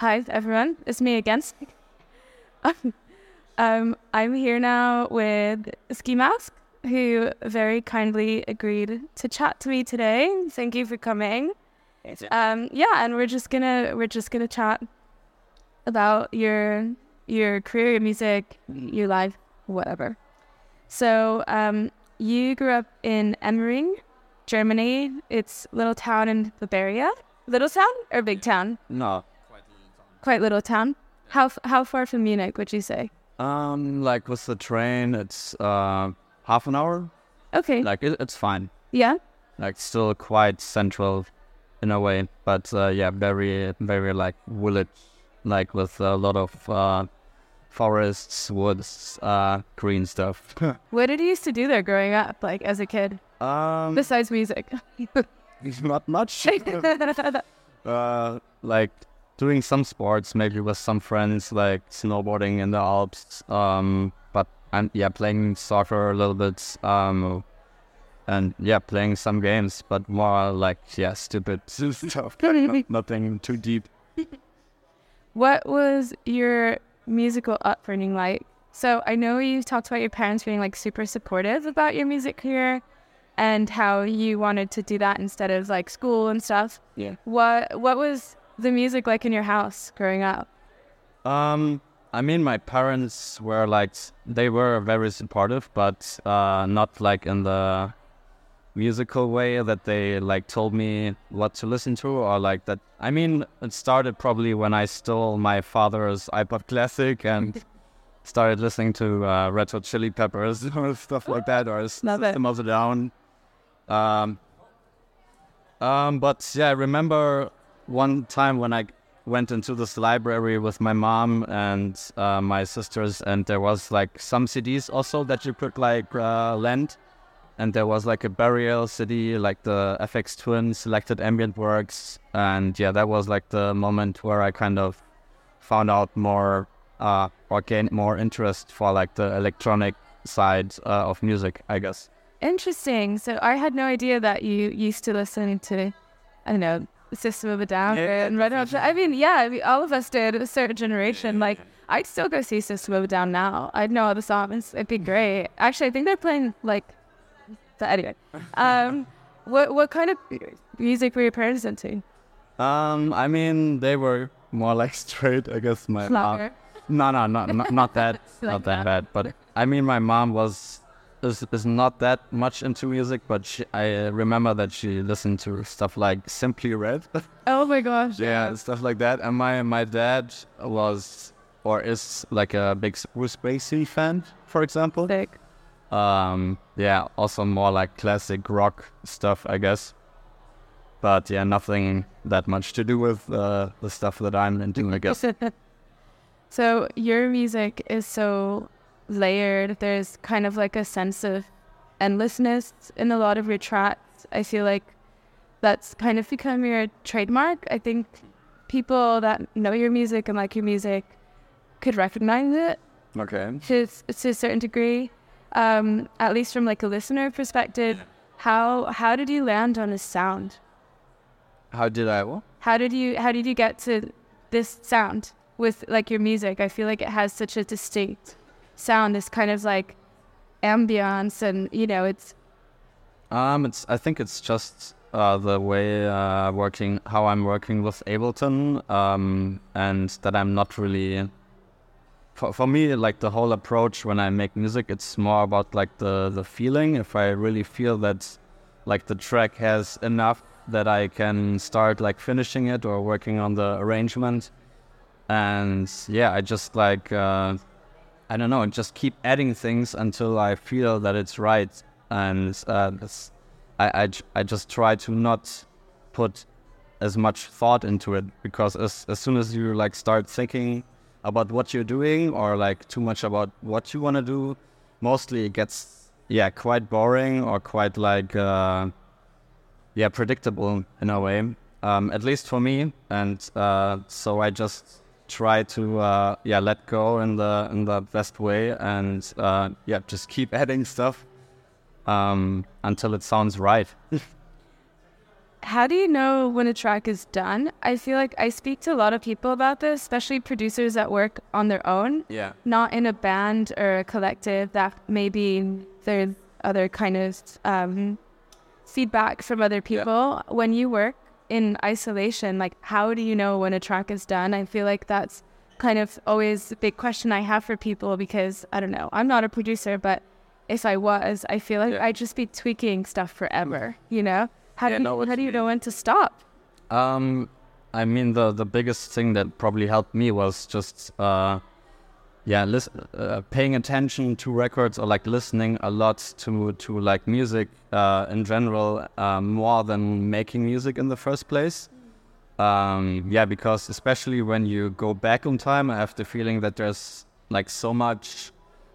Hi, everyone. It's me again. um, I'm here now with Skee Mask, who very kindly agreed to chat to me today. Thank you for coming. Um, yeah, and we're just gonna we're just gonna chat about your your career, your music, your life, whatever. So, um, you grew up in Emmering, Germany. It's a little town in Bavaria. Little town or big town? No. Quite little town. How how far from Munich would you say? Um, like with the train, it's uh half an hour. Okay. Like it, it's fine. yeah. Like still quite central, in a way. But uh, yeah, very very like village, like with a lot of uh, forests, woods, uh, green stuff. What did you used to do there growing up, like as a kid, um, besides music? not much. uh, like doing some sports, maybe with some friends, like snowboarding in the Alps. Um, but and yeah, playing soccer a little bit. Um, and yeah, playing some games, but more like yeah, stupid stuff. Not- nothing too deep. what was your musical upbringing like? So I know you talked about your parents being like super supportive about your music career and how you wanted to do that instead of like school and stuff. Yeah. What what was the music like in your house growing up? Um, I mean, my parents were like they were very supportive, but uh, not like in the musical way that they like told me what to listen to or like that. I mean, it started probably when I stole my father's iPod Classic and started listening to uh, Red Hot Chili Peppers or stuff like that, or Love it. System of a Down. Um, um, but yeah, I remember one time when I went into this library with my mom and uh, my sisters, and there was like some CDs also that you could like uh, lend. And there was like a burial CD, like the Aphex Twin selected ambient works, and yeah, that was like the moment where I kind of found out more uh, or gained more interest for like the electronic side uh, of music, I guess. Interesting. So I had no idea that you used to listen to, I don't know, System of a Down Yeah, and Red Hot. I mean, yeah, I mean, all of us did. A certain generation. Like, I'd still go see System of a Down now. I'd know all the songs. It'd be great. Actually, I think they're playing like. But anyway, um, what what kind of music were your parents into? Um, I mean, they were more like straight, I guess. My mom, Schlager. no, no, no, not, not that, Like not that that. bad. But I mean, my mom was is, is not that much into music, but she, I remember that she listened to stuff like Simply Red, Oh my gosh. yeah, stuff like that. And my my dad was or is like a big Bruce Springsteen fan, for example. Sick. Um, yeah, also more like classic rock stuff, I guess. But yeah, nothing that much to do with uh, the stuff that I'm into, I guess. so your music is so layered. There's kind of like a sense of endlessness in a lot of your tracks. I feel like that's kind of become your trademark. I think people that know your music and like your music could recognize it Okay. to, to a certain degree. Um, at least from like a listener perspective, how how did you land on a sound? How did I? What? How did you how did you get to this sound with like your music? I feel like it has such a distinct sound. It's kind of like ambience and you know, it's Um, it's. I think it's just uh, the way uh, working, how I'm working with Ableton, um, and that I'm not really. For, for me, like the whole approach when I make music, it's more about like the the feeling. If I really feel that, like the track has enough that I can start like finishing it or working on the arrangement, and yeah, I just like. Uh, I don't know, just keep adding things until I feel that it's right. And uh, I, I, I just try to not put as much thought into it because as, as soon as you like start thinking about what you're doing or like too much about what you want to do, mostly it gets, yeah, quite boring or quite like, uh, yeah, predictable in a way, um, at least for me. And uh, so I just try to uh, yeah let go in the in the best way and uh, yeah just keep adding stuff um, until it sounds right. how do you know when a track is done? I feel like I speak to a lot of people about this, especially producers that work on their own, Yeah. not in a band or a collective that maybe there's other kind of um, feedback from other people. When you work in isolation, like how do you know when a track is done? I feel like that's kind of always a big question I have for people because I don't know, I'm not a producer, but if I was, I feel like Yeah. I'd just be tweaking stuff forever, you know? How Yeah, do you, know how do you you know when to stop? Um, I mean the the biggest thing that probably helped me was just uh, yeah, lis- uh, paying attention to records or like listening a lot to to like music uh, in general uh, more than making music in the first place. Um, yeah, because especially when you go back in time, I have the feeling that there's like so much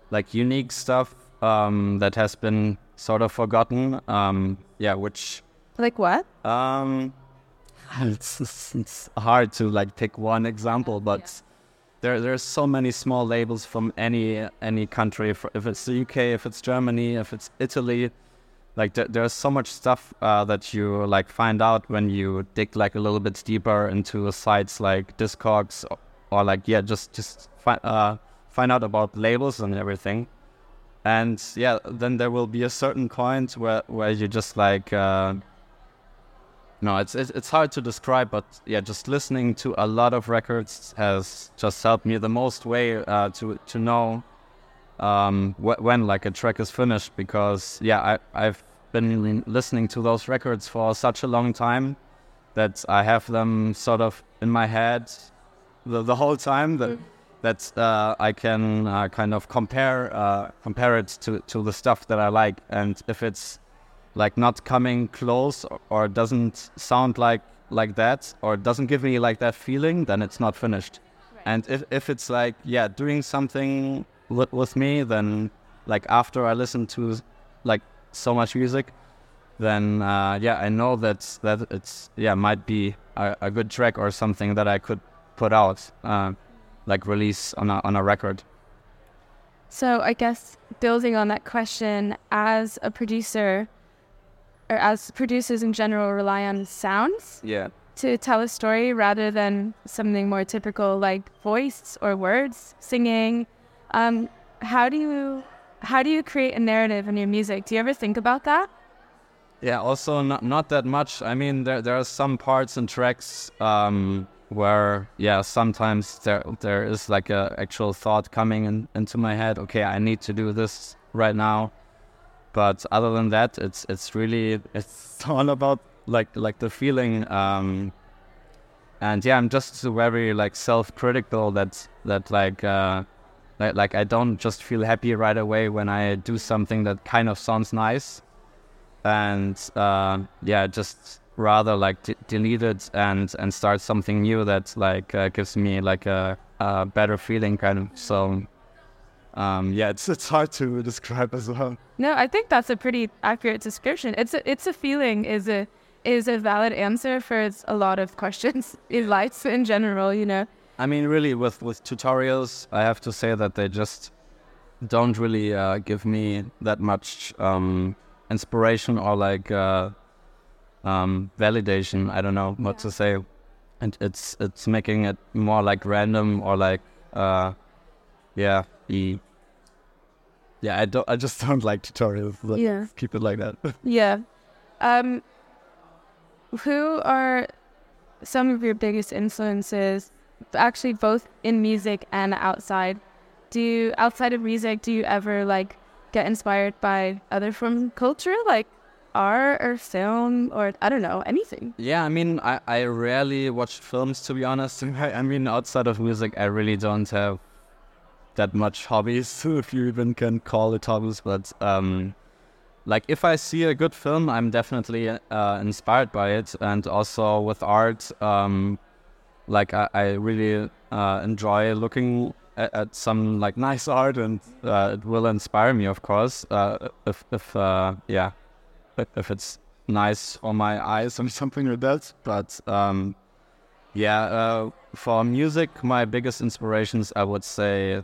like unique stuff um, that has been sort of forgotten. Um, yeah, which Like what? um, it's, it's, it's hard to like pick one example, but there there's so many small labels from any any country. If if it's the UK, if it's Germany, if it's Italy, like there, there's so much stuff uh, that you like find out when you dig like a little bit deeper into sites like Discogs or, or like yeah, just just find uh, find out about labels and everything. And yeah, then there will be a certain point where where you just like. Uh, no, it's, it's hard to describe, but yeah, just listening to a lot of records has just helped me the most way uh, to to know um, wh- when like a track is finished because yeah, I I've been listening to those records for such a long time that I have them sort of in my head the, the whole time that that uh, I can uh, kind of compare uh, compare it to to the stuff that I like, and if it's like not coming close or, or doesn't sound like like that or doesn't give me like that feeling then it's not finished. And if, if it's like yeah doing something with, with me then like after i listen to like so much music then uh, yeah i know that that it's yeah might be a, a good track or something that i could put out uh, like release on a, on a record. So I guess building on that question, as a producer, or as producers in general rely on sounds yeah to tell a story rather than something more typical like voice or words, singing. Um, how do you how do you create a narrative in your music? Do you ever think about that? Yeah, also not not that much. I mean, there there are some parts and tracks um, where yeah, sometimes there there is like a actual thought coming in, into my head. Okay, I need to do this right now. But other than that, it's it's really it's all about like like the feeling. Um, and yeah, I'm just very like self-critical that that like uh, like like I don't just feel happy right away when I do something that kind of sounds nice and uh, yeah, just rather like d- delete it and and start something new that like uh, gives me like a, a better feeling, kind of. So um, yeah, it's it's hard to describe as well. No, I think that's a pretty accurate description. It's a it's a feeling is a is a valid answer for a lot of questions in life in general. You know. I mean, really, with with tutorials, I have to say that they just don't really uh, give me that much um, inspiration or like uh, um, validation. I don't know what Yeah. to say, and it's it's making it more like random or like uh, yeah, yeah. I don't. I just don't like tutorials. Let's Yeah. keep it like that. Yeah. Um, who are some of your biggest influences, actually both in music and outside? Do you, outside of music, do you ever like get inspired by other forms of culture, like art or film or I don't know, anything? Yeah, I mean, I, I rarely watch films to be honest. I mean, outside of music, I really don't have that much hobbies, if you even can call it hobbies. But um, like, if I see a good film, I'm definitely uh, inspired by it. And also with art, um, like I, I really uh, enjoy looking at, at some like nice art, and uh, it will inspire me, of course. Uh, if if uh, yeah, if- it's nice on my eyes or something like that. But um, yeah, uh, for music, my biggest inspirations, I would say,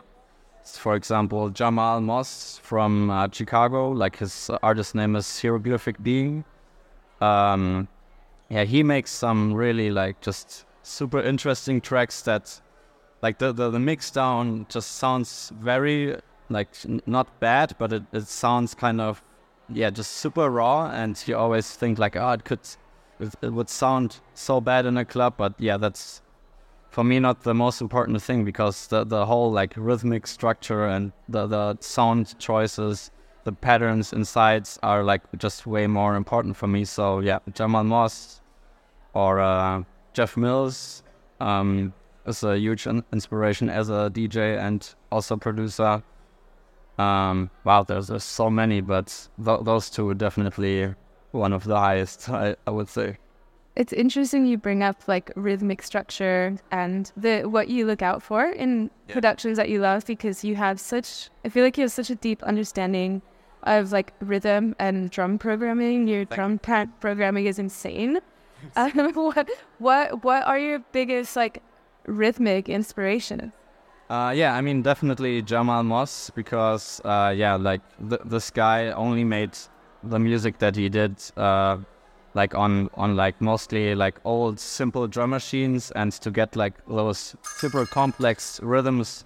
for example, Jamal Moss from uh, Chicago. Like his artist name is Hieroglyphic Being. Um, yeah, he makes some really like just super interesting tracks that like the the, the mix down just sounds very like not bad, but it, it sounds kind of yeah just super raw, and you always think like oh it could it, it would sound so bad in a club, but yeah that's for me not the most important thing because the the whole like rhythmic structure and the the sound choices the patterns inside are like just way more important for me. So yeah jamal moss or uh, jeff mills um, is a huge in- inspiration as a dj and also producer. Um, wow there's, there's so many but th- those two are definitely one of the highest I, I would say It's interesting you bring up like rhythmic structure and the what you look out for in Yeah. productions that you love because you have such I feel like you have such a deep understanding of like rhythm and drum programming. Your drum pad programming is insane. Um, what what what are your biggest like rhythmic inspirations? Uh, yeah, I mean definitely Jamal Moss because uh, yeah, like th- this guy only made the music that he did uh, like on on like mostly like old simple drum machines, and to get like those super complex rhythms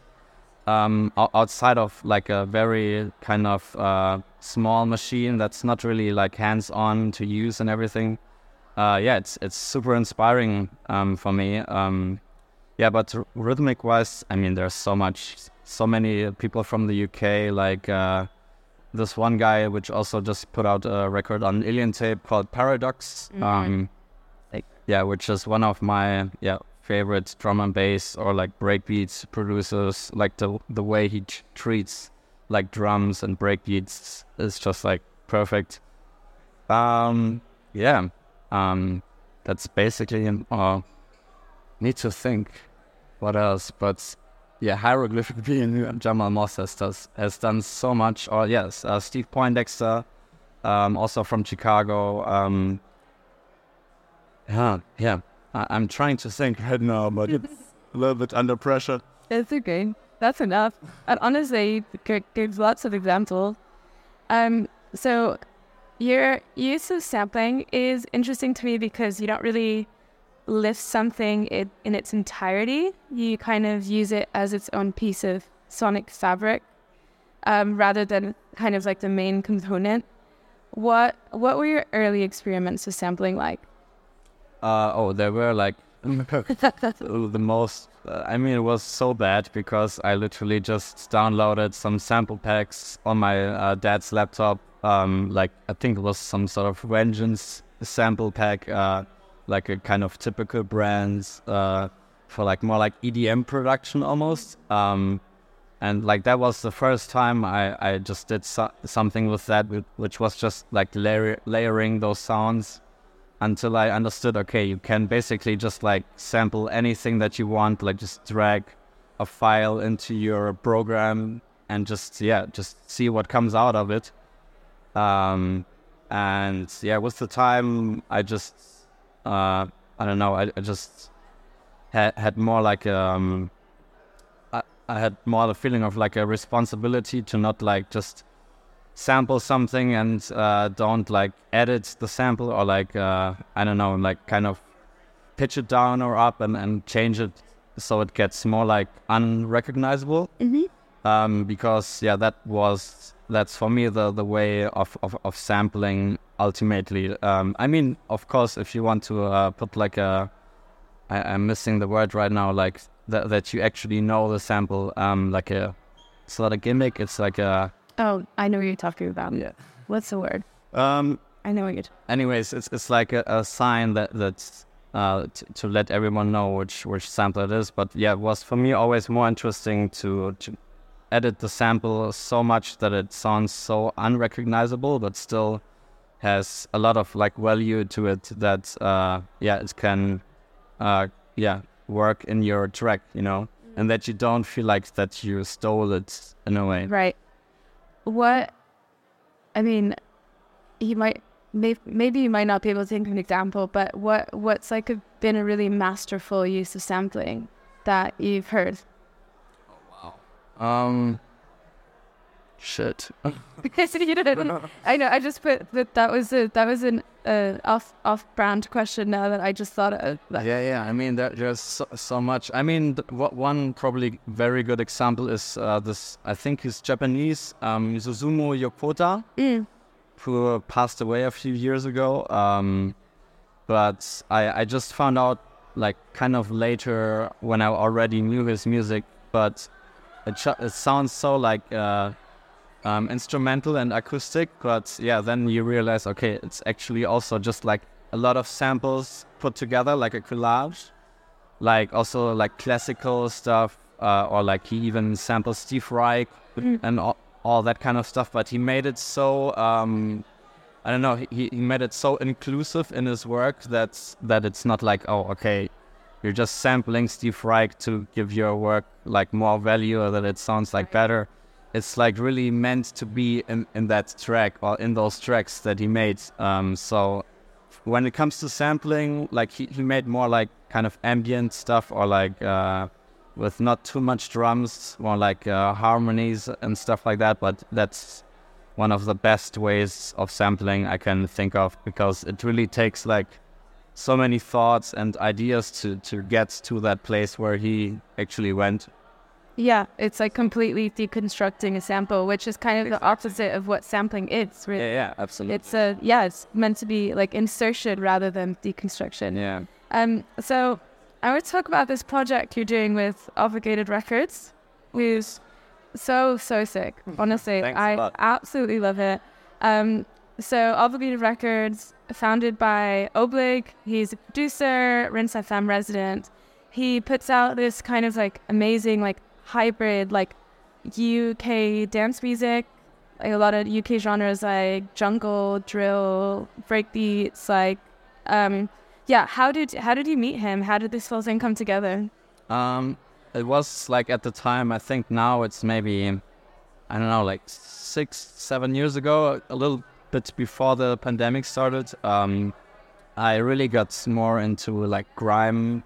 um, outside of like a very kind of uh, small machine that's not really like hands on to use and everything. Uh, yeah, it's it's super inspiring um, for me. Um, yeah, but rhythmic wise, I mean, there's so much, so many people from the UK, like uh, this one guy, which also just put out a record on Alien Tape called Paradox. Um, like, yeah, which is one of my yeah favorite drum and bass or like breakbeats producers. Like the the way he t- treats like drums and breakbeats is just like perfect. Um, yeah, um, that's basically uh, need to think what else, but yeah, hieroglyphic being Jamal Moss has, does, has done so much. Or yes, uh, Steve Poindexter, um, also from Chicago. Um, yeah, yeah. I, I'm trying to think right now, but it's a little bit under pressure. It's okay. That's enough. And honestly, there's lots of examples. Um, so your use of sampling is interesting to me because you don't really lift something it, in its entirety. You kind of use it as its own piece of sonic fabric, um, rather than kind of like the main component. What what were your early experiments with sampling like? Uh, oh, there were like the most. Uh, I mean, it was so bad because I literally just downloaded some sample packs on my uh, dad's laptop. Um, like I think it was some sort of Vengeance sample pack, uh, like a kind of typical brands uh, for like more like EDM production almost. Um, and like that was the first time I, I just did so- something with that, which was just like layer- layering those sounds until I understood okay, you can basically just like sample anything that you want, like just drag a file into your program and just yeah, just see what comes out of it. Um, and yeah, with the time, I just uh, I don't know, I, I just had had more like um, I, I had more the feeling of like a responsibility to not like just sample something and uh, don't like edit the sample or like uh, I don't know like kind of pitch it down or up and, and change it so it gets more like unrecognizable Mm-hmm. um, because yeah that was that's for me the the way of, of, of sampling ultimately um, I mean of course if you want to uh, put like a I, I'm missing the word right now like that that you actually know the sample um, like a it's not a gimmick it's like a Oh, I know what you're talking about. yeah What's the word? um, I know what you're. anyways, it's it's like a, a sign that that's uh, t- to let everyone know which which sample it is. But yeah, it was for me always more interesting to to edit the sample so much that it sounds so unrecognizable, but still has a lot of like value to it. That uh, yeah, it can uh, yeah work in your track, you know, and that you don't feel like that you stole it in a way. Right. What? I mean, you might may, maybe you might not be able to think of an example, but what what's like a, been a really masterful use of sampling that you've heard? Um, Shit. I know. I just put that. That was a that was an uh, off off brand question. Now that I just thought of. That. Yeah, yeah. I mean, there, there's so, so much. I mean, th- one probably very good example is uh, this. I think he's Japanese, um, Susumu Yokota, Mm. who passed away a few years ago. Um, but I, I just found out like kind of later when I already knew his music, but it, it sounds so like uh, um, instrumental and acoustic. But yeah, then you realize okay, it's actually also just like a lot of samples put together, like a collage, like also like classical stuff, uh, or like he even samples Steve Reich and all, all that kind of stuff. But he made it so um, I don't know. He, he made it so inclusive in his work that that it's not like oh okay, you're just sampling Steve Reich to give your work like more value or that it sounds like better. It's like really meant to be in, in that track or in those tracks that he made. Um, so when it comes to sampling, like he, he made more like kind of ambient stuff or like uh, with not too much drums, more like uh, harmonies and stuff like that. But that's one of the best ways of sampling I can think of because it really takes like so many thoughts and ideas to, to get to that place where he actually went. Yeah, it's like completely deconstructing a sample, which is kind of the opposite of what sampling is. Really. Yeah, yeah, absolutely. It's a yeah, it's meant to be like insertion rather than deconstruction. yeah. Um, so I want to talk about this project you're doing with Obligated Records, who's so so sick. Honestly, Thanks a I absolutely love it. Um, so Obligated Records, founded by Oblig, he's a producer, Rinse FM resident. He puts out this kind of like amazing like hybrid like UK dance music, like a lot of UK genres like jungle, drill, breakbeats, like um yeah, how did how did you meet him? How did this whole thing come together? Um, it was like at the time. I think now it's maybe, I don't know, like six, seven years ago, a little bit before the pandemic started. Um, I really got more into like grime,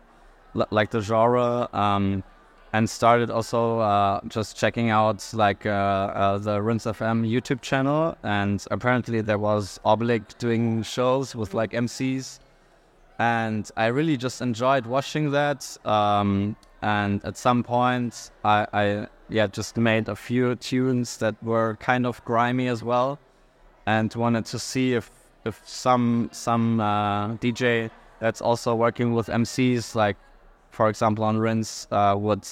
like the genre, um, and started also uh, just checking out like uh, uh, the Rinse FM YouTube channel. And apparently there was Oblig doing shows with like MCs and I really just enjoyed watching that. Um, and at some point, I, I yeah just made a few tunes that were kind of grimy as well, and wanted to see if if some some uh, DJ that's also working with MCs, like for example on Rinse, uh, would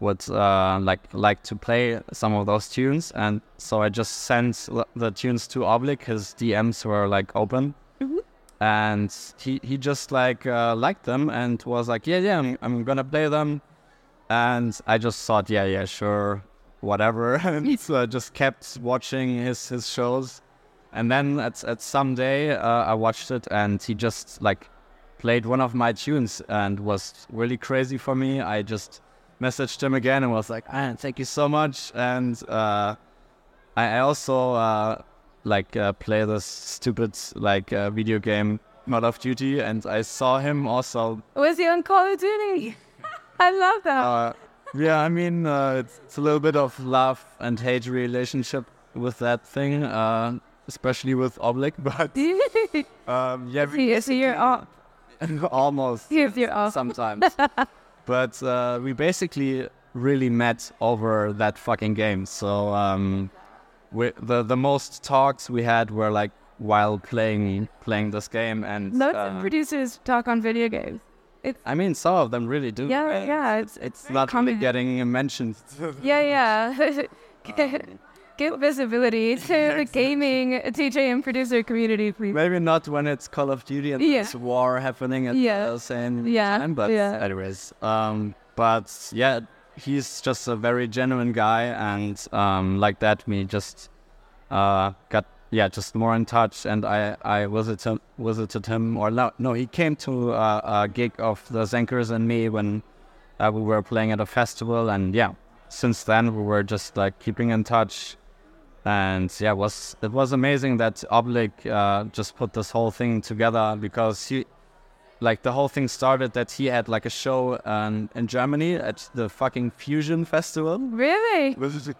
would uh, like like to play some of those tunes. And so I just sent the tunes to Oblig. His DMs were like open. And he he just like uh, liked them and was like yeah yeah I'm, I'm gonna play them. And i just thought yeah yeah sure whatever. And so I just kept watching his his shows and then at at some day uh, i watched it and he just like played one of my tunes and was really crazy for me i just messaged him again and was like ah, thank you so much and uh, I also uh, like uh, play this stupid like uh, video game Call of Duty, and I saw him also. Was he on Call of Duty? I love that. Uh, yeah, I mean uh, it's, it's a little bit of love and hate relationship with that thing, uh, especially with Oblig, but um, yeah, we so, you're almost You're, you're off. sometimes. but uh, we basically really met over that fucking game. So um, we, the the most talks we had were like while playing playing this game, and Loads uh, of producers talk on video games. I mean, some of them really do. Yeah, yeah, it's It's very not common. getting mentioned. Yeah, yeah. Get, get visibility to the gaming DJ and producer community, please. Maybe not when it's Call of Duty and Yeah. there's war happening at Yeah. the same Yeah, time. But yeah. anyways, um, but yeah, he's just a very genuine guy, and um, like that, we just uh, got yeah just more in touch. And I I visited visited him, or no, no, he came to uh, a gig of the Zenkers and me when uh, we were playing at a festival, and yeah, since then we were just like keeping in touch and yeah, it was it was amazing that Oblig uh, just put this whole thing together because he like the whole thing started that he had like a show um, in Germany at the fucking Fusion Festival. Really?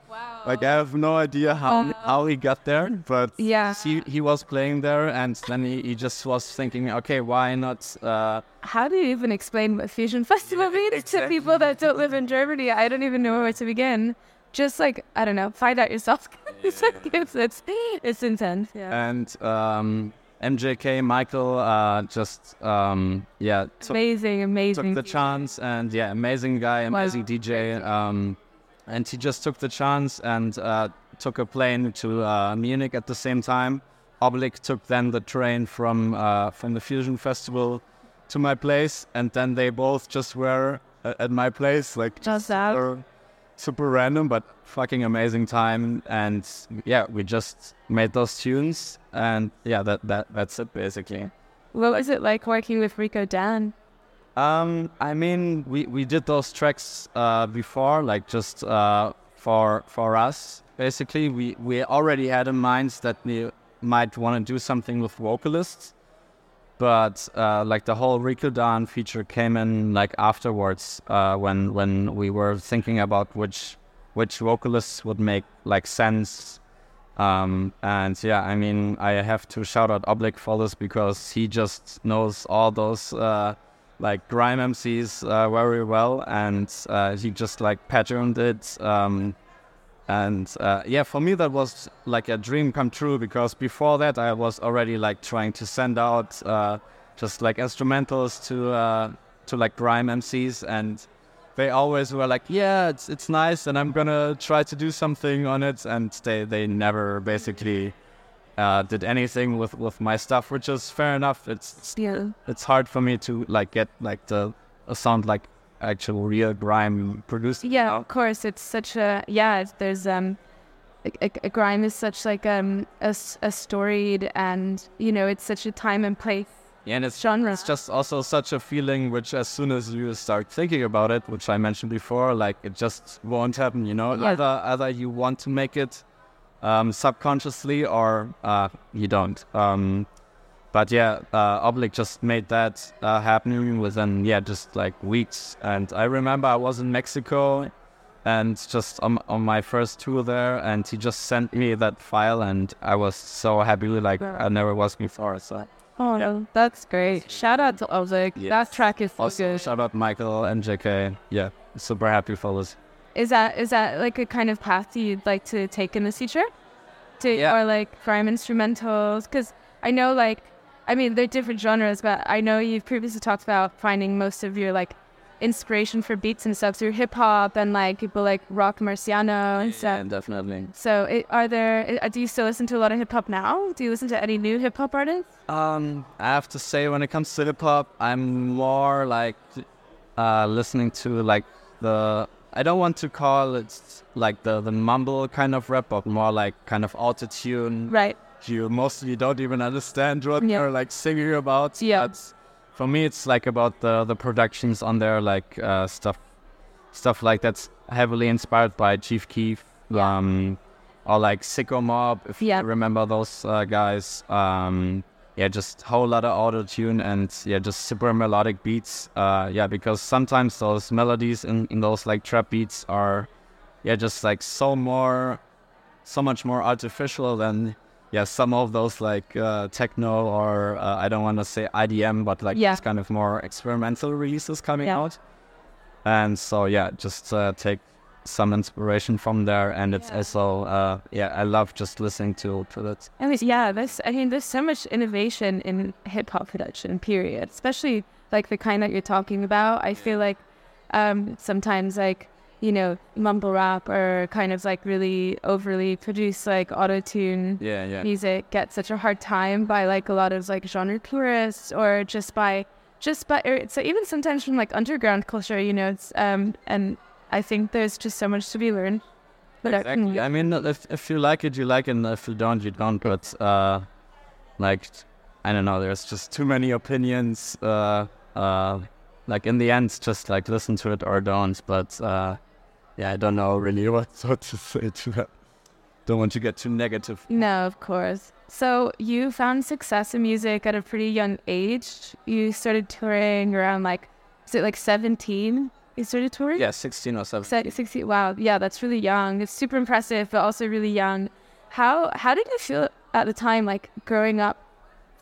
Wow. Like I have no idea how Uh, how he got there, but Yeah. he he was playing there, and then he, he just was thinking, okay, why not? Uh, How do you even explain what Fusion Festival means to people that don't live in Germany? I don't even know where to begin. Just like I don't know, find out yourself. it's, like, it's it's it's intense. Yeah. and um, MJK Michael uh, just um, yeah took, amazing, amazing. took the chance, and yeah, amazing guy, amazing DJ, um, and he just took the chance and uh, took a plane to uh, Munich at the same time. Oblig took then the train from uh, from the Fusion Festival to my place, and then they both just were uh, at my place, like Just that. super, super random, but fucking amazing time. And yeah, we just made those tunes, and yeah, that that that's it basically. What was it like working with Rico Dan? Um, I mean, we, we did those tracks uh, before, like just uh, for for us. Basically, we, we already had in mind that we might want to do something with vocalists, but uh, like the whole Rico Dan feature came in like afterwards uh, when when we were thinking about which which vocalists would make like sense. Um, and yeah, I mean, I have to shout out Oblig for this because he just knows all those uh, like grime MCs uh, very well, and uh, he just like patterned it. Um, and uh, yeah, for me that was like a dream come true because before that I was already like trying to send out uh, just like instrumentals to uh, to like grime MCs, and they always were like, yeah, it's it's nice, and I'm gonna try to do something on it, and they they never basically. Uh, did anything with, with my stuff, which is fair enough. It's, it's Yeah. it's hard for me to like get like the a sound like actual real grime produced. Yeah, of course. It's such a yeah. There's um, a, a, grime is such like um a, a storied and you know it's such a time and place Yeah, and it's genre. it's just also such a feeling which as soon as you start thinking about it, which I mentioned before, like it just won't happen. You know, Yeah. either either you want to make it um, subconsciously or uh, you don't. Um, but yeah, uh, Oblig just made that uh, happen within yeah just like weeks. And I remember I was in Mexico and just on, on my first tour there, and he just sent me that file, and I was so happy like I never was before. So Oh no, that's great. Shout out to Oblig. Yes. That track is so also good. shout out Michael and JK. Yeah, super happy for this. Is that is that like a kind of path you'd like to take in the future? To Yeah. or like grime instrumentals? Because I know like I mean they're different genres, but I know you've previously talked about finding most of your like inspiration for beats and stuff through hip hop and like people like Roc Marciano and stuff. Yeah, definitely. So it, are there? uh, Do you still listen to a lot of hip hop now? Do you listen to any new hip hop artists? Um, I have to say, when it comes to hip hop, I'm more like uh, listening to like the. I don't want to call it like the the mumble kind of rap, but more like kind of autotune. Right. You mostly don't even understand what Yeah. they're like singing about. Yeah. But for me, it's like about the the productions on there, like uh, stuff, stuff like that's heavily inspired by Chief Keef, um, or like Sicko Mob, if Yeah. you remember those uh, guys. Um, yeah, just whole lot of auto tune and yeah, just super melodic beats. Uh, yeah, because sometimes those melodies in, in those like trap beats are, yeah, just like so more, so much more artificial than yeah some of those like uh, techno or uh, I don't want to say IDM, but like Yeah. kind of more experimental releases coming Yeah. out. And so yeah, just uh, take some inspiration from there, and it's Yeah. also uh, yeah, I love just listening to to that. I mean, yeah, this. I mean, there's so much innovation in hip hop production. Period. Especially like the kind that you're talking about. I feel like um, sometimes like you know mumble rap or kind of like really overly produced like auto tune Yeah, yeah. music gets such a hard time by like a lot of like genre purists or just by just by or it's even sometimes from like underground culture. You know, it's um and I think there's just so much to be learned. But I- Exactly. I mean, if if you like it, you like it, and if you don't, you don't. But uh, like, I don't know. There's just too many opinions. Uh, uh, like in the end, just like listen to it or don't. But uh, yeah, I don't know really what, what to say to that. don't want to get too negative. No, of course. So you found success in music at a pretty young age. You started touring around like, is it like 17? You started touring? Yeah, 16 or 17. 16. Wow. Yeah, that's really young. It's super impressive, but also really young. How how did you feel at the time, like growing up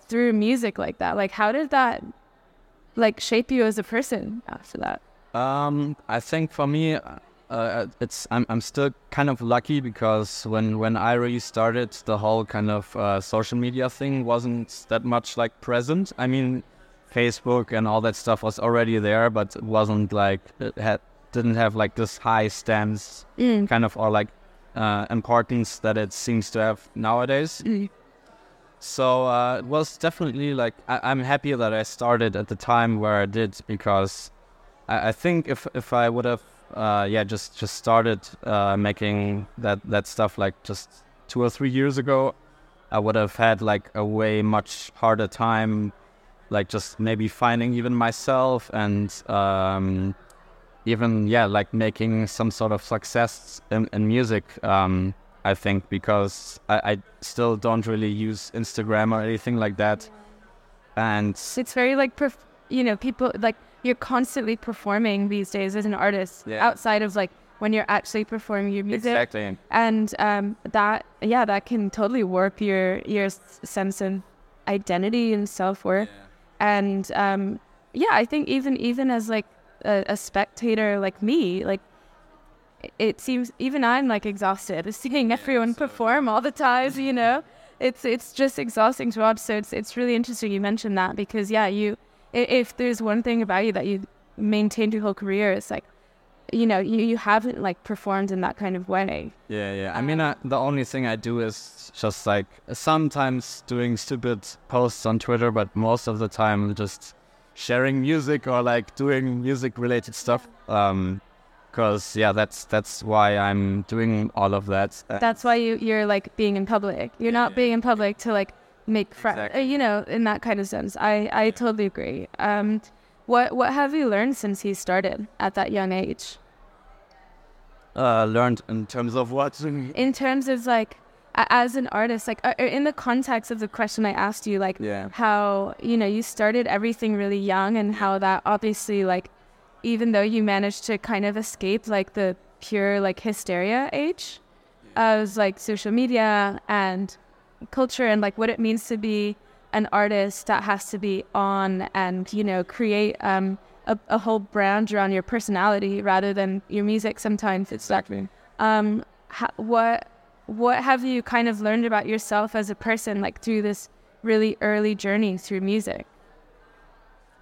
through music like that? Like, how did that like shape you as a person after that? Um, I think for me, uh, it's I'm I'm still kind of lucky because when when I really started, the whole kind of uh, social media thing wasn't that much like present. I mean, Facebook and all that stuff was already there, but it wasn't like it had didn't have like this high stance Mm. kind of or like uh, importance that it seems to have nowadays. Mm. So uh, it was definitely like I- I'm happy that I started at the time where I did because I, I think if if I would have uh, yeah just just started uh, making that that stuff like just two or three years ago, I would have had like a way much harder time, like just maybe finding even myself and um, even yeah like making some sort of success in, in music. Um, I think because I, I still don't really use Instagram or anything like that, and It's very like, perf- you know, people like you're constantly performing these days as an artist Yeah. outside of like when you're actually performing your music. exactly. And um, that yeah that can totally warp your your sense of identity and self-worth. And um, yeah i think even even as like a, a spectator like me like it seems even i'm like exhausted seeing everyone perform all the time you know? It's it's just exhausting to watch. So it's it's really interesting you mentioned that because yeah you if there's one thing about you that you maintained your whole career it's like you know you, you haven't like performed in that kind of way Yeah, yeah. I mean, uh, the only thing I do is just like sometimes doing stupid posts on Twitter, but most of the time just sharing music or like doing music related stuff. Um, cause yeah, that's that's why I'm doing all of that. That's why you you're like being in public you're not being in public to like make friends Exactly. you know in that kind of sense i i totally agree um what what have you learned since he started at that young age uh, learned in terms of what? in terms of like as an artist like uh, in the context of the question i asked you like Yeah. how you know you started everything really young and how that obviously like even though you managed to kind of escape like the pure like hysteria age of like social media and culture and like what it means to be an artist that has to be on and you know create um a, a whole brand around your personality rather than your music sometimes it's like Exactly. um ha- what what have you kind of learned about yourself as a person like through this really early journey through music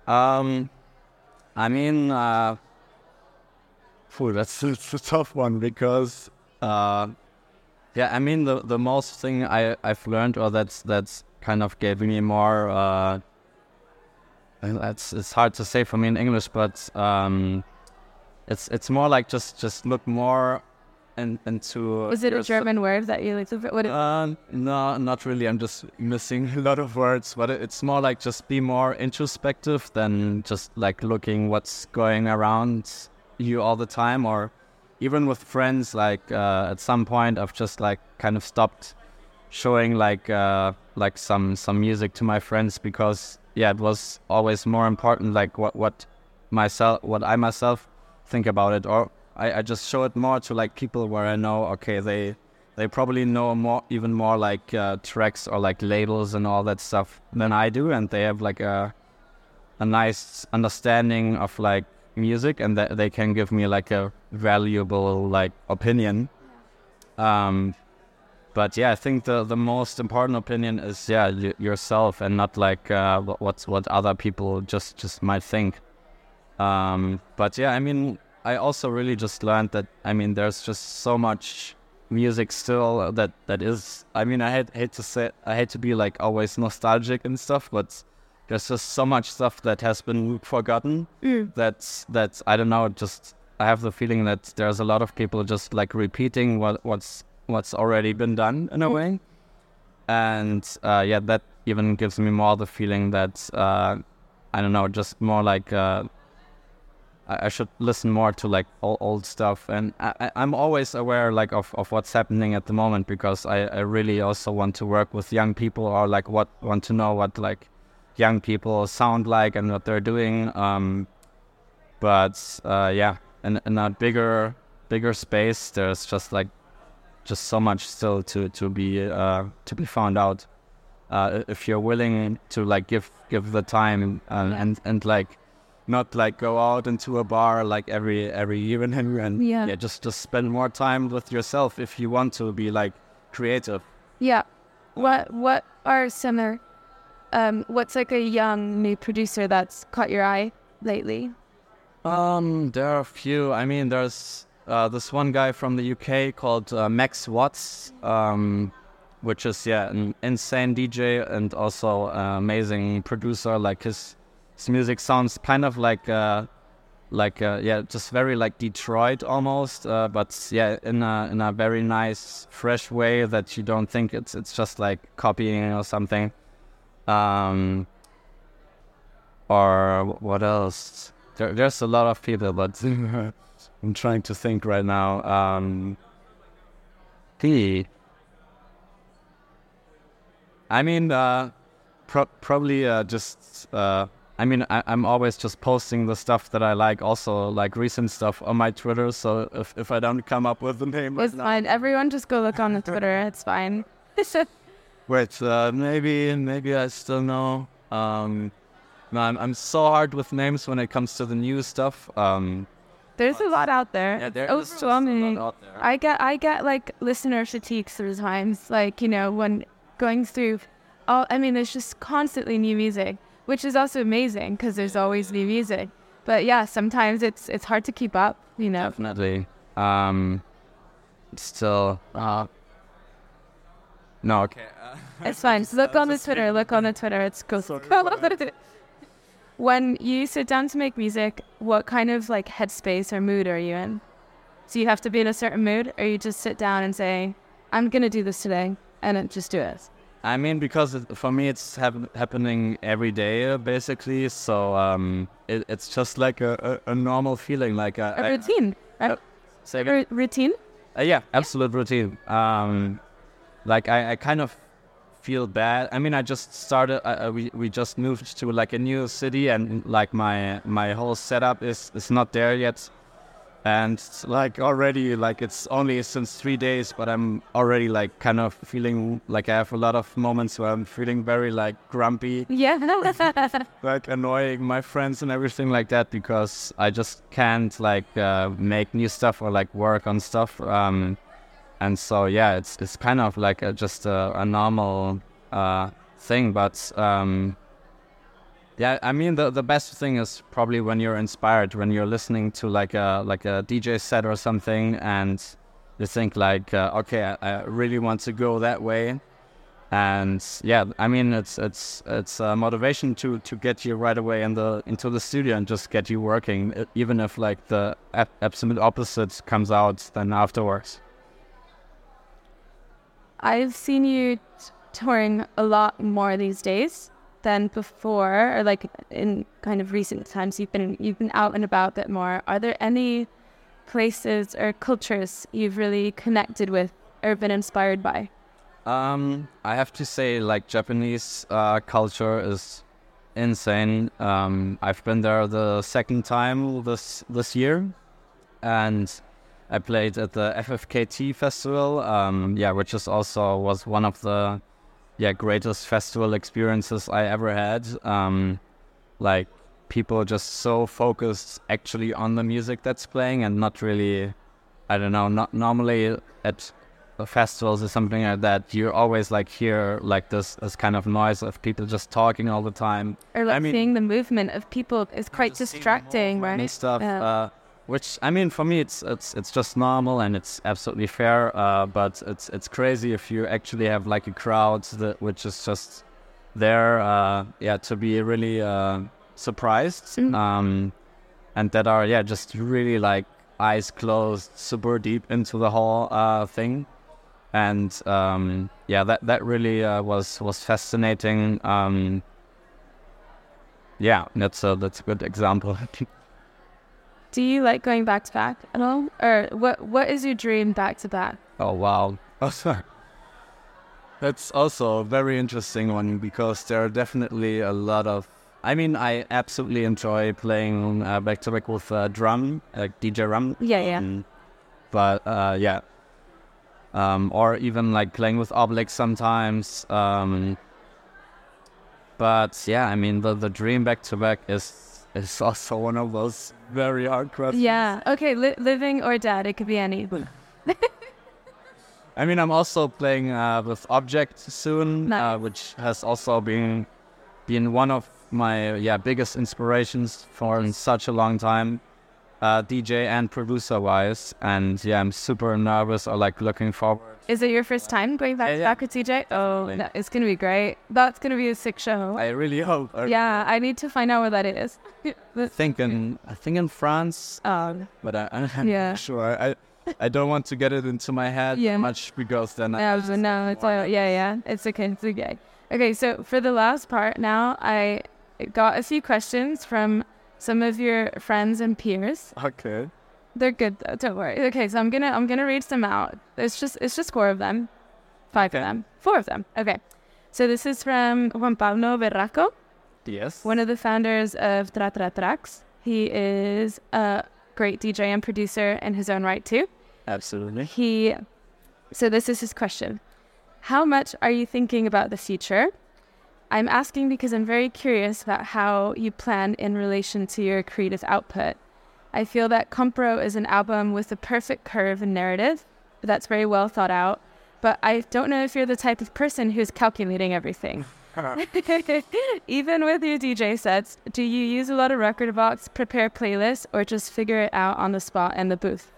Um, I mean, uh, phew, that's, that's a tough one because, uh, yeah, I mean the the most thing I I've learned or that's that's kind of gave me more. Uh, that's it's hard to say for me in English, but um, it's it's more like just just look more in, into. was it a german word that you like what it, uh, no, not really. I'm just missing a lot of words, but it's more like just be more introspective than just like looking what's going around you all the time, or even with friends. Like uh, at some point, I've just like kind of stopped showing like uh, like some some music to my friends because yeah, it was always more important like what what myself what I myself think about it, or I, I just show it more to like people where I know okay they they probably know more even more like uh, tracks or like labels and all that stuff than I do, and they have like a a nice understanding of like music, and that they can give me like a valuable like opinion. Um, but yeah, I think the the most important opinion is yeah y- yourself and not like uh, what what's what other people just just might think. Um, but yeah, I mean, I also really just learned that I mean, there's just so much music still that that is. I mean, I hate hate to say I hate to be like always nostalgic and stuff, but there's just so much stuff that has been forgotten. Mm. That's that's I don't know. Just I have the feeling that there's a lot of people just like repeating what what's what's already been done in a way, and uh, yeah, that even gives me more the feeling that uh, I don't know, just more like. Uh, I, should listen more to like old, old stuff, and I, I'm always aware like of, of what's happening at the moment because I, I really also want to work with young people or like what want to know what like young people sound like and what they're doing. Um, but uh, yeah, in, in a bigger bigger space, there's just like just so much still to to be uh, to be found out. Uh, if you're willing to like give give the time Yeah. and and like not like go out into a bar like every every evening and Yeah. yeah just just spend more time with yourself if you want to be like creative. Yeah. What what are some um what's like a young new producer that's caught your eye lately? Um, there are a few. I mean, there's uh, this one guy from the UK called uh, Max Watts, um, which is yeah an insane DJ and also amazing producer. Like his his music sounds kind of like uh, like uh, yeah, just very like Detroit almost, uh, but yeah, in a in a very nice, fresh way that you don't think it's it's just like copying or something. Um, or what else? There, there's a lot of people, but I'm trying to think right now. Um. I mean, uh, pro- probably uh, just. Uh, I mean, I- I'm always just posting the stuff that I like, also like recent stuff on my Twitter. So if, if I don't come up with the name, right It's now- fine. Everyone just go look on the Twitter. It's fine. Wait, uh, maybe maybe I still know. Um, no, I'm so hard with names when it comes to the new stuff. Um, There's a lot out there. yeah, there is a lot out there. I get I get like listener fatigue sometimes. Like you know when going through, all I mean there's just constantly new music, which is also amazing because there's always new music. But yeah, sometimes it's it's hard to keep up. You know. Definitely. Um, still. Uh, no, okay. Uh, It's fine. Look on the Twitter. Look on the Twitter. It's cool. when you sit down to make music, what kind of like headspace or mood are you in? So you have to be in a certain mood, or you just sit down and say, "I'm gonna do this today," and then just do it. I mean, because it, for me it's hap- happening every day, uh, basically. So um, it, it's just like a, a, a normal feeling, like a, A I- routine, right? uh, say again? R- routine. Uh, yeah, absolute routine. Um, like I, I kind of feel bad. I mean, I just started. Uh, uh, we we just moved to like a new city, and like my my whole setup is is not there yet. And like already, like it's only since three days, but I'm already like kind of feeling like I have a lot of moments where I'm feeling very like grumpy Yeah. like annoying my friends and everything like that because I just can't like uh, make new stuff or like work on stuff. Um, and so yeah, it's it's kind of like a, just a, a normal uh, thing. But um, yeah, I mean the the best thing is probably when you're inspired, when you're listening to like a like a DJ set or something, and you think like, uh, okay, I, I really want to go that way and yeah i mean it's it's it's a motivation to to get you right away in the into the studio and just get you working even if like the ab- absolute opposite comes out then afterwards I've seen you touring a lot more these days than before, or like in kind of recent times. You've been you've been out and about a bit more. Are there any places or cultures you've really connected with or been inspired by? um i have to say like japanese uh culture is insane um i've been there the second time this this year and I played at the FFKT festival, um, yeah, which is also was one of the yeah greatest festival experiences I ever had. Um, like people just so focused actually on the music that's playing and not really, I don't know, not normally at the festivals or something like that. You always like hear like this this kind of noise of people just talking all the time Or like I mean- seeing the movement of people is quite distracting, right? stuff. Yeah. Uh, which I mean, for me, it's it's it's just normal and it's absolutely fair. Uh, but it's it's crazy if you actually have like a crowd that which is just there, uh, yeah, to be really uh, surprised, Mhm. um, and that are yeah just really like eyes closed, super deep into the whole uh, thing. And um, yeah, that that really uh, was was fascinating. Um, yeah, that's a that's a good example. Do you like going back to back at all, or what? What is your dream back to back? Oh wow. That's also a very interesting one because there are definitely a lot of. I mean, I absolutely enjoy playing uh, back to back with uh, drum, like DJ Rum. Yeah, yeah. Um, but uh, yeah, um, or even like playing with Oblig sometimes. Um, but yeah, I mean, the the dream back to back is is also one of those very hard questions. Yeah. Okay. Li- living or dead. It could be any. I mean, I'm also playing uh, with Objekt soon, Nice. uh, which has also been been one of my yeah biggest inspirations for such a long time, uh, DJ and producer wise. And yeah, I'm super nervous or like looking forward. Is it your first time going back Yeah, to yeah. back with TJ? Oh, no, it's gonna be great. That's gonna be a sick show. I really hope. I yeah, I need to find out where that is. The- think in I think in France, um, but I, I'm Yeah. not sure. I I don't want to get it into my head Yeah. much because then I Yeah, but no, it's all, yeah, yeah, it's okay, it's okay. Okay, so for the last part now, I got a few questions from some of your friends and peers. okay. They're good though, don't worry. Okay, so I'm gonna I'm gonna read some out. It's just it's just four of them, five Okay. of them, four of them. Okay, so this is from Juan Pablo Verraco, Yes. one of the founders of Tra Tra Trax. He is a great DJ and producer in his own right too. Absolutely. He, so this is his question. How much are you thinking about the future? I'm asking because I'm very curious about how you plan in relation to your creative output. I feel that Compro is an album with the perfect curve and narrative that's very well thought out, but I don't know if you're the type of person who's calculating everything. Even with your DJ sets, do you use a lot of rekordbox, prepare playlists, or just figure it out on the spot in the booth?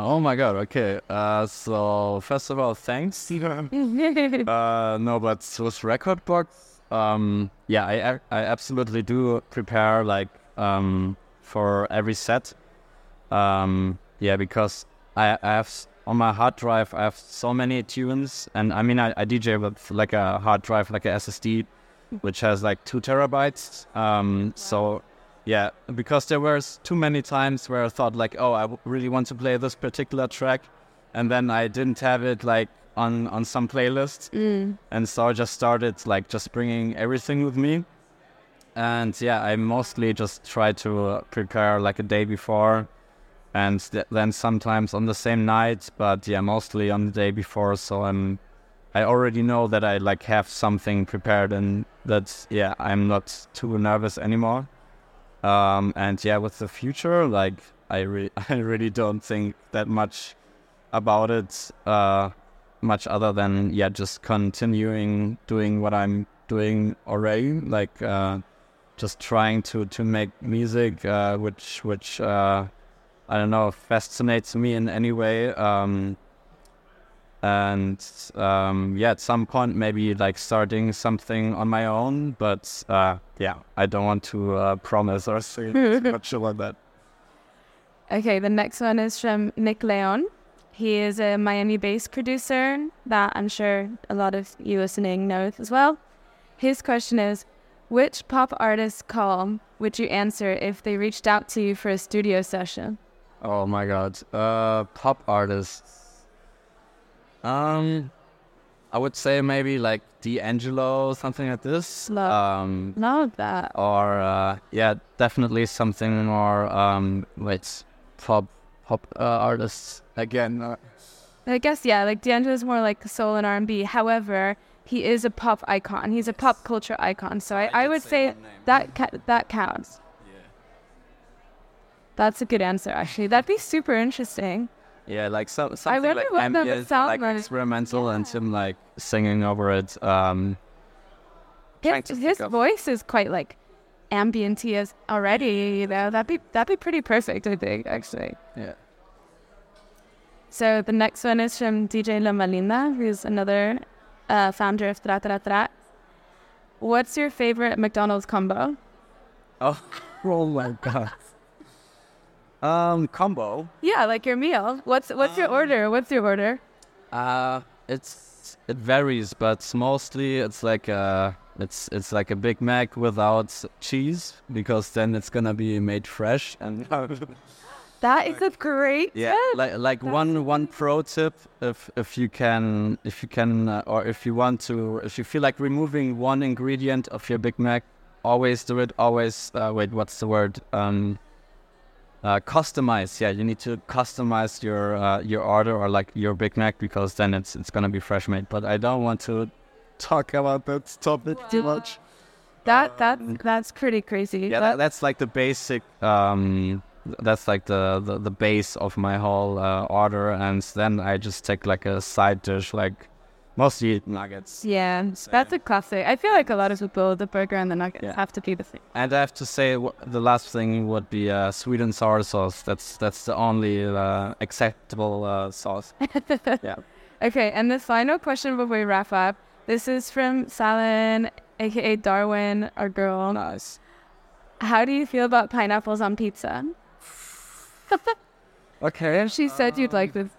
Oh my god, okay. Uh, so first of all, thanks. uh, no, but with rekordbox, um, yeah, I I absolutely do prepare like um for every set. Um, yeah, because I, I have on my hard drive I have so many tunes, and I mean I, I DJ with like a hard drive, like a SSD, which has like two terabytes. Um, so yeah, because there was too many times where I thought like, oh, I really want to play this particular track, and then I didn't have it like on on some playlist, Mm. and so I just started like just bringing everything with me, and yeah, I mostly just try to uh, prepare like a day before, and th- then sometimes on the same night, but yeah, mostly on the day before, so I'm. I already know that I like have something prepared and that yeah I'm not too nervous anymore. Um, and yeah, with the future, like I re- I really don't think that much about it. Uh, much other than yeah, just continuing doing what I'm doing already, like uh, just trying to to make music, uh, which which uh, I don't know fascinates me in any way. Um, and um, yeah, at some point maybe like starting something on my own, but uh, yeah, I don't want to uh, promise or say too much about that. Okay, the next one is from Nick Leon. He is a Miami based producer that I'm sure a lot of you listening know as well. His question is Which pop artist call would you answer if they reached out to you for a studio session? Oh my god, uh, pop artists. Um, I would say maybe like D'Angelo, something like this. Love. Um, Love that. or uh, yeah, definitely something more um, wait, pop pop uh, artists again. Uh, I guess, yeah, like D'Angelo's more like soul and R&B. However, he is a pop icon. He's a pop culture icon. So I, I would say that ca- that counts. Yeah. That's a good answer, actually. That'd be super interesting. Yeah, like some something wonder like what that would ambient, sound like, like. experimental, and Yeah. him like singing over it. Um, His, his voice is quite like ambienty as already, you know. That'd be that'd be pretty perfect, I think, actually. yeah. So the next one is from DJ Lomalinda, who's another uh, founder of Tra Tra Tra. What's your favorite McDonald's combo? Oh, oh my god. Um, combo. Yeah, like your meal. What's what's your Um, order? What's your order? Uh, it's it varies, but mostly it's like a it's it's like a Big Mac without cheese because then it's gonna be made fresh and That is a great yeah tip. like like one one pro tip if if you can if you can uh, or if you want to if you feel like removing one ingredient of your Big Mac always do it always uh, wait what's the word um uh, customize yeah you need to customize your uh, your order or like your Big Mac because then it's it's gonna be fresh made but I don't want to talk about that topic too much That that that's pretty crazy. yeah that, that's like the basic um that's like the the, the base of my whole uh, order and then i just take like a side dish like mostly nuggets yeah, that's a classic. I feel like a lot of people, the burger and the nuggets, Yeah. have to be the same. and i have to say the last thing would be uh, sweet and sour sauce that's that's the only uh, acceptable uh, sauce yeah Okay, and the final question before we wrap up. This is from Salin, aka Darwin, our girl. nice How do you feel about pineapples on pizza? Okay She said you'd like this.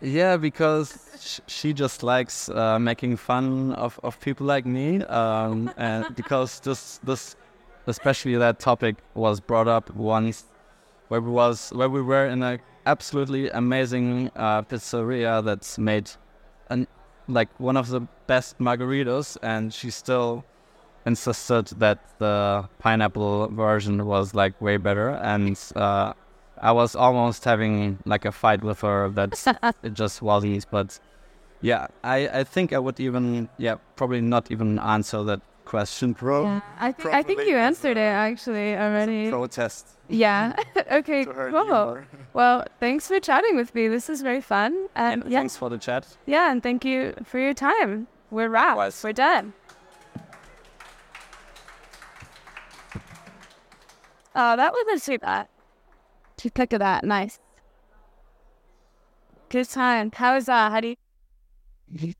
Yeah, because sh- she just likes uh, making fun of, of people like me, um, and because this this especially that topic was brought up once, where we was where we were in a absolutely amazing uh, pizzeria that's made, an like one of the best margaritas, and she still insisted that the pineapple version was like way better, and uh, I was almost having like a fight with her that it just wasn't. But yeah, I, I think I would even yeah probably not even answer that question. Pro Yeah, I think I think you answered it uh, actually already. protest. Yeah. okay. Cool. Well, thanks for chatting with me. This is very fun. And And yeah, thanks for the chat. yeah, and thank you for your time. We're wrapped. Likewise. We're done. Oh, that wasn't too bad. Just look at that. Nice. Good time. How is that? Uh, how do you?